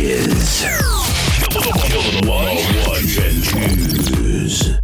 is the Ones and Twos.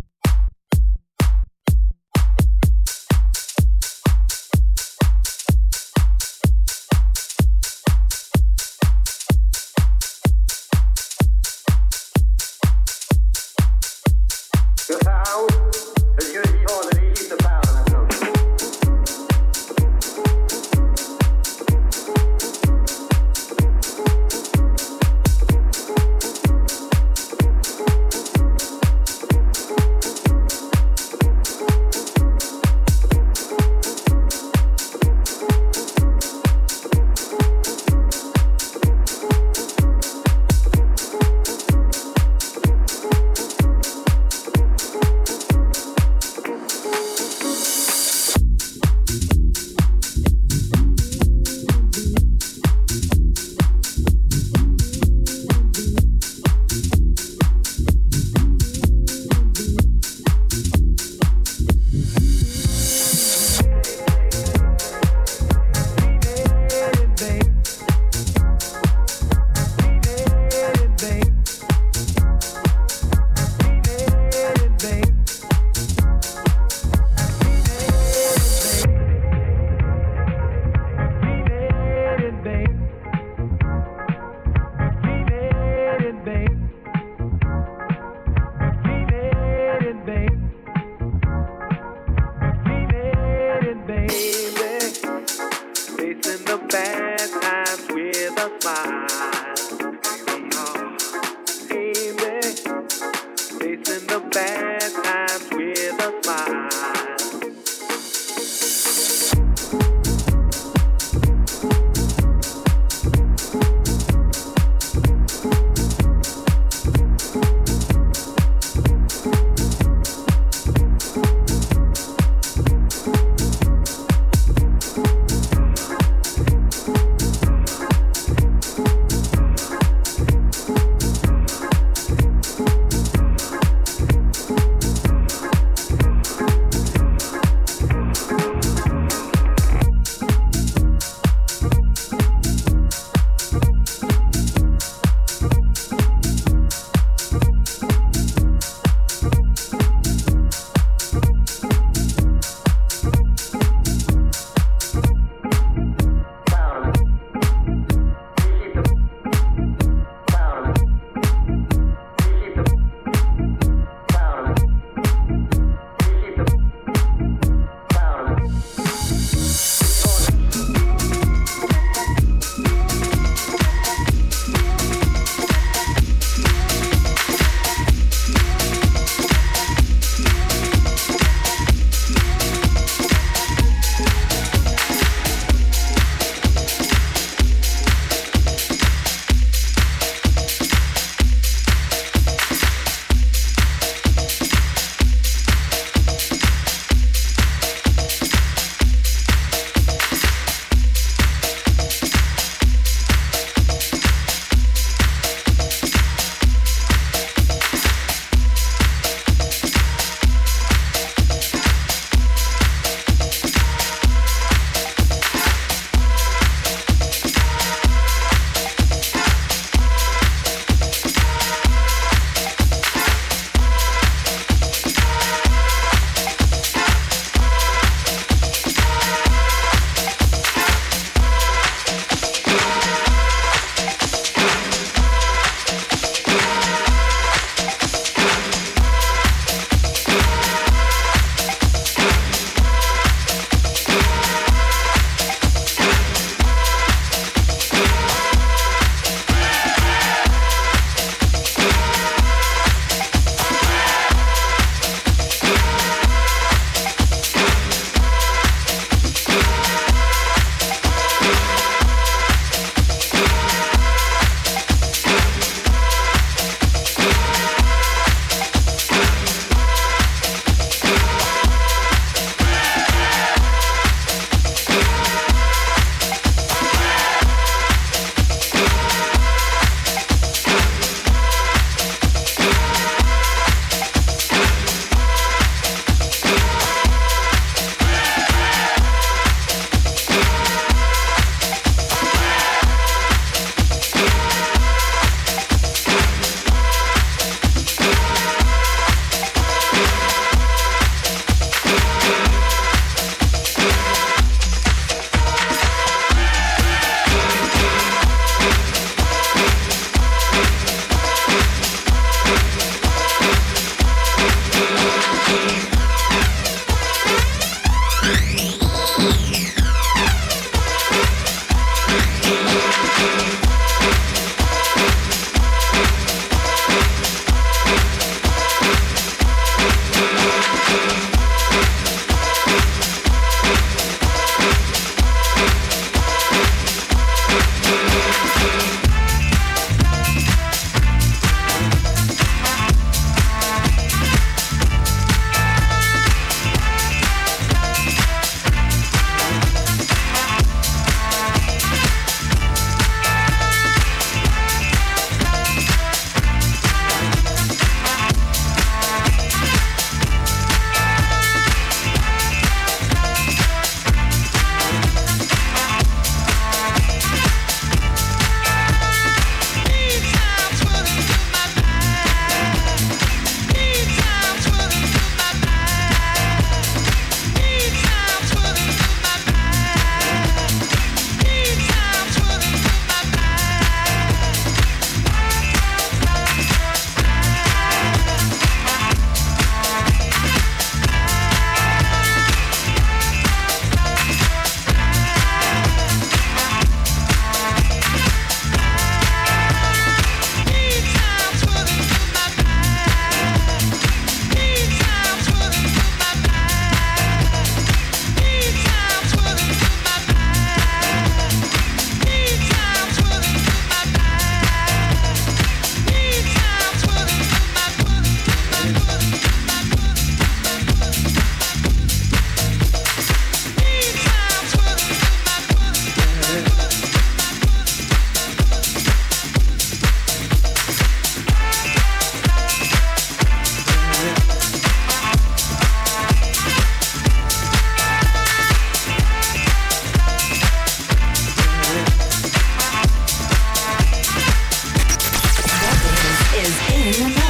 in the.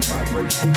vibration.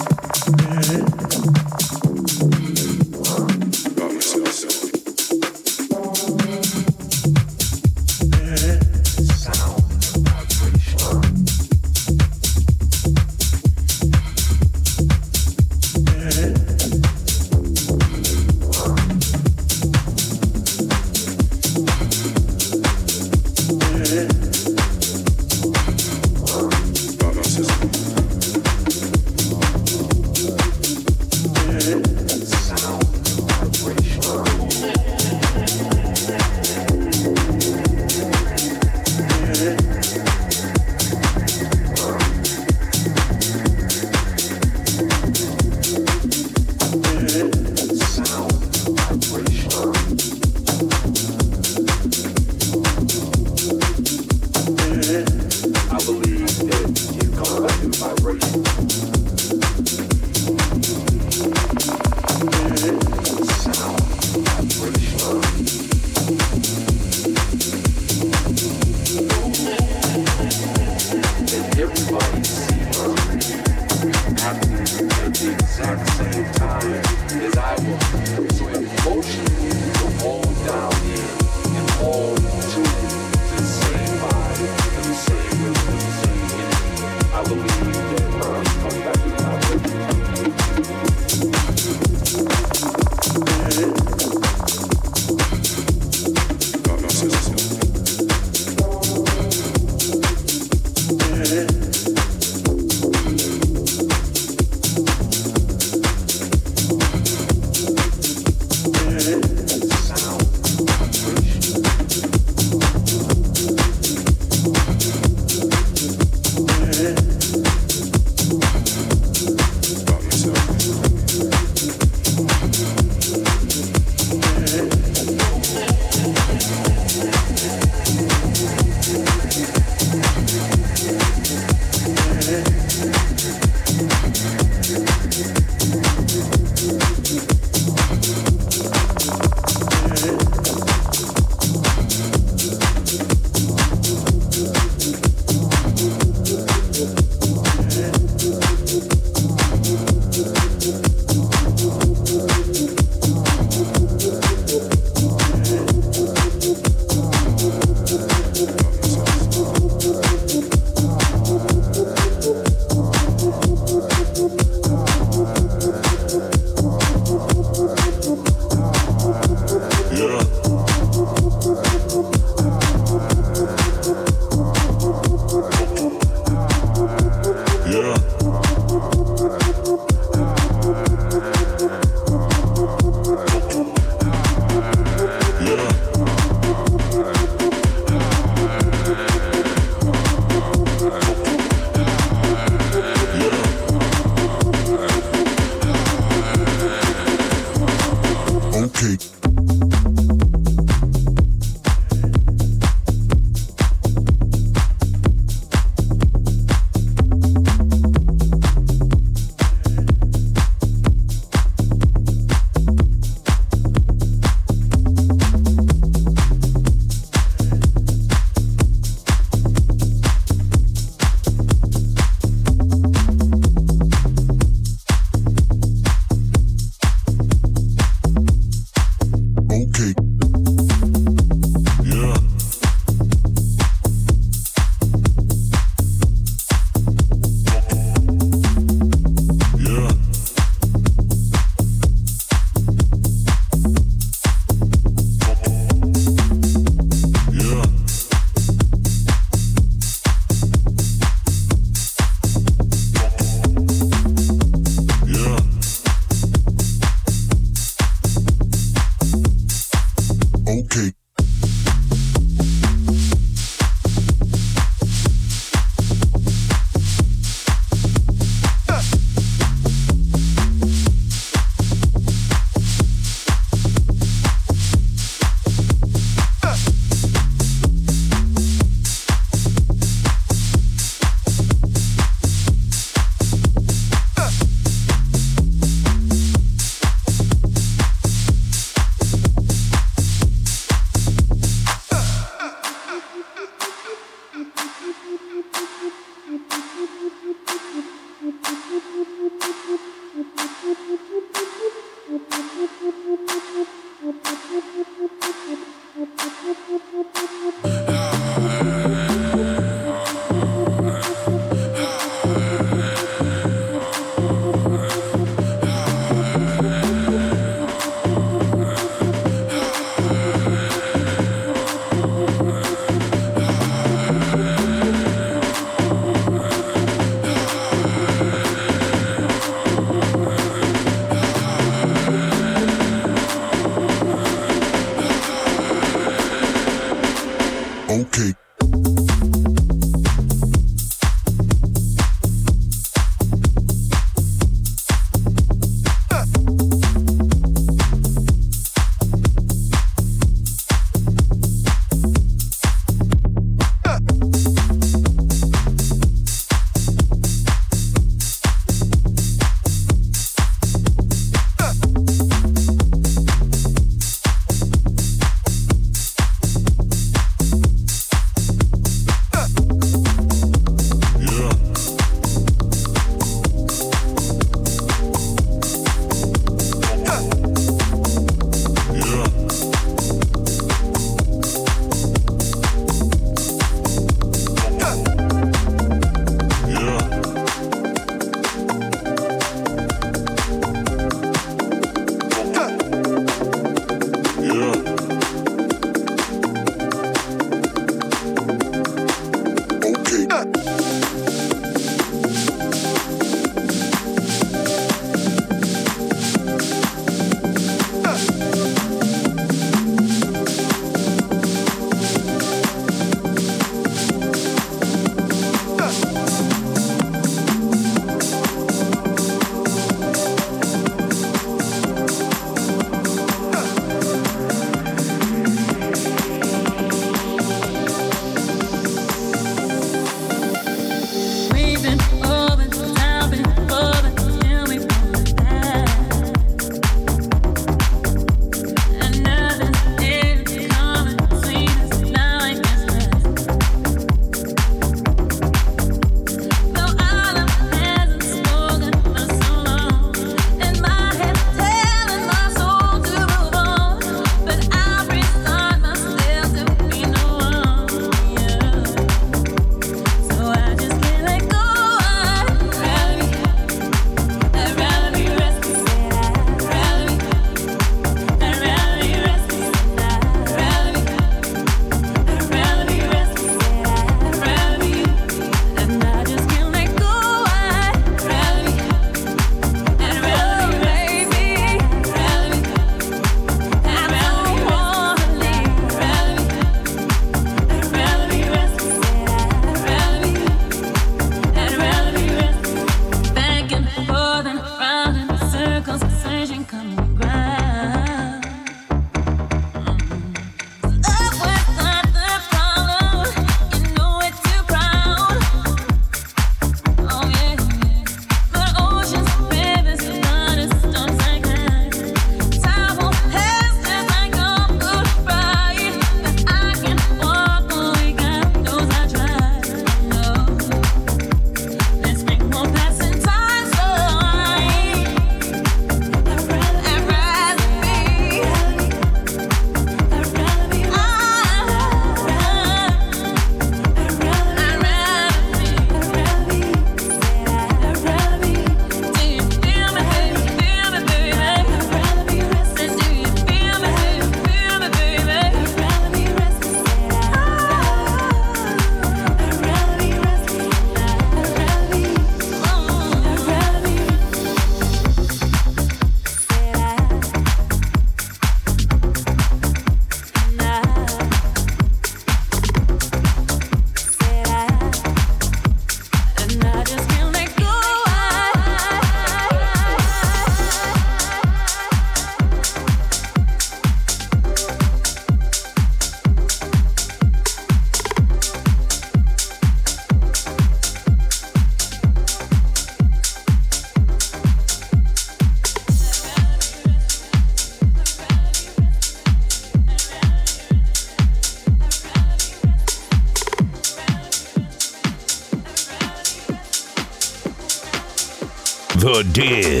The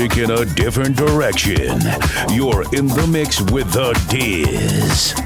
music in a different direction. You're in the mix with The Diz.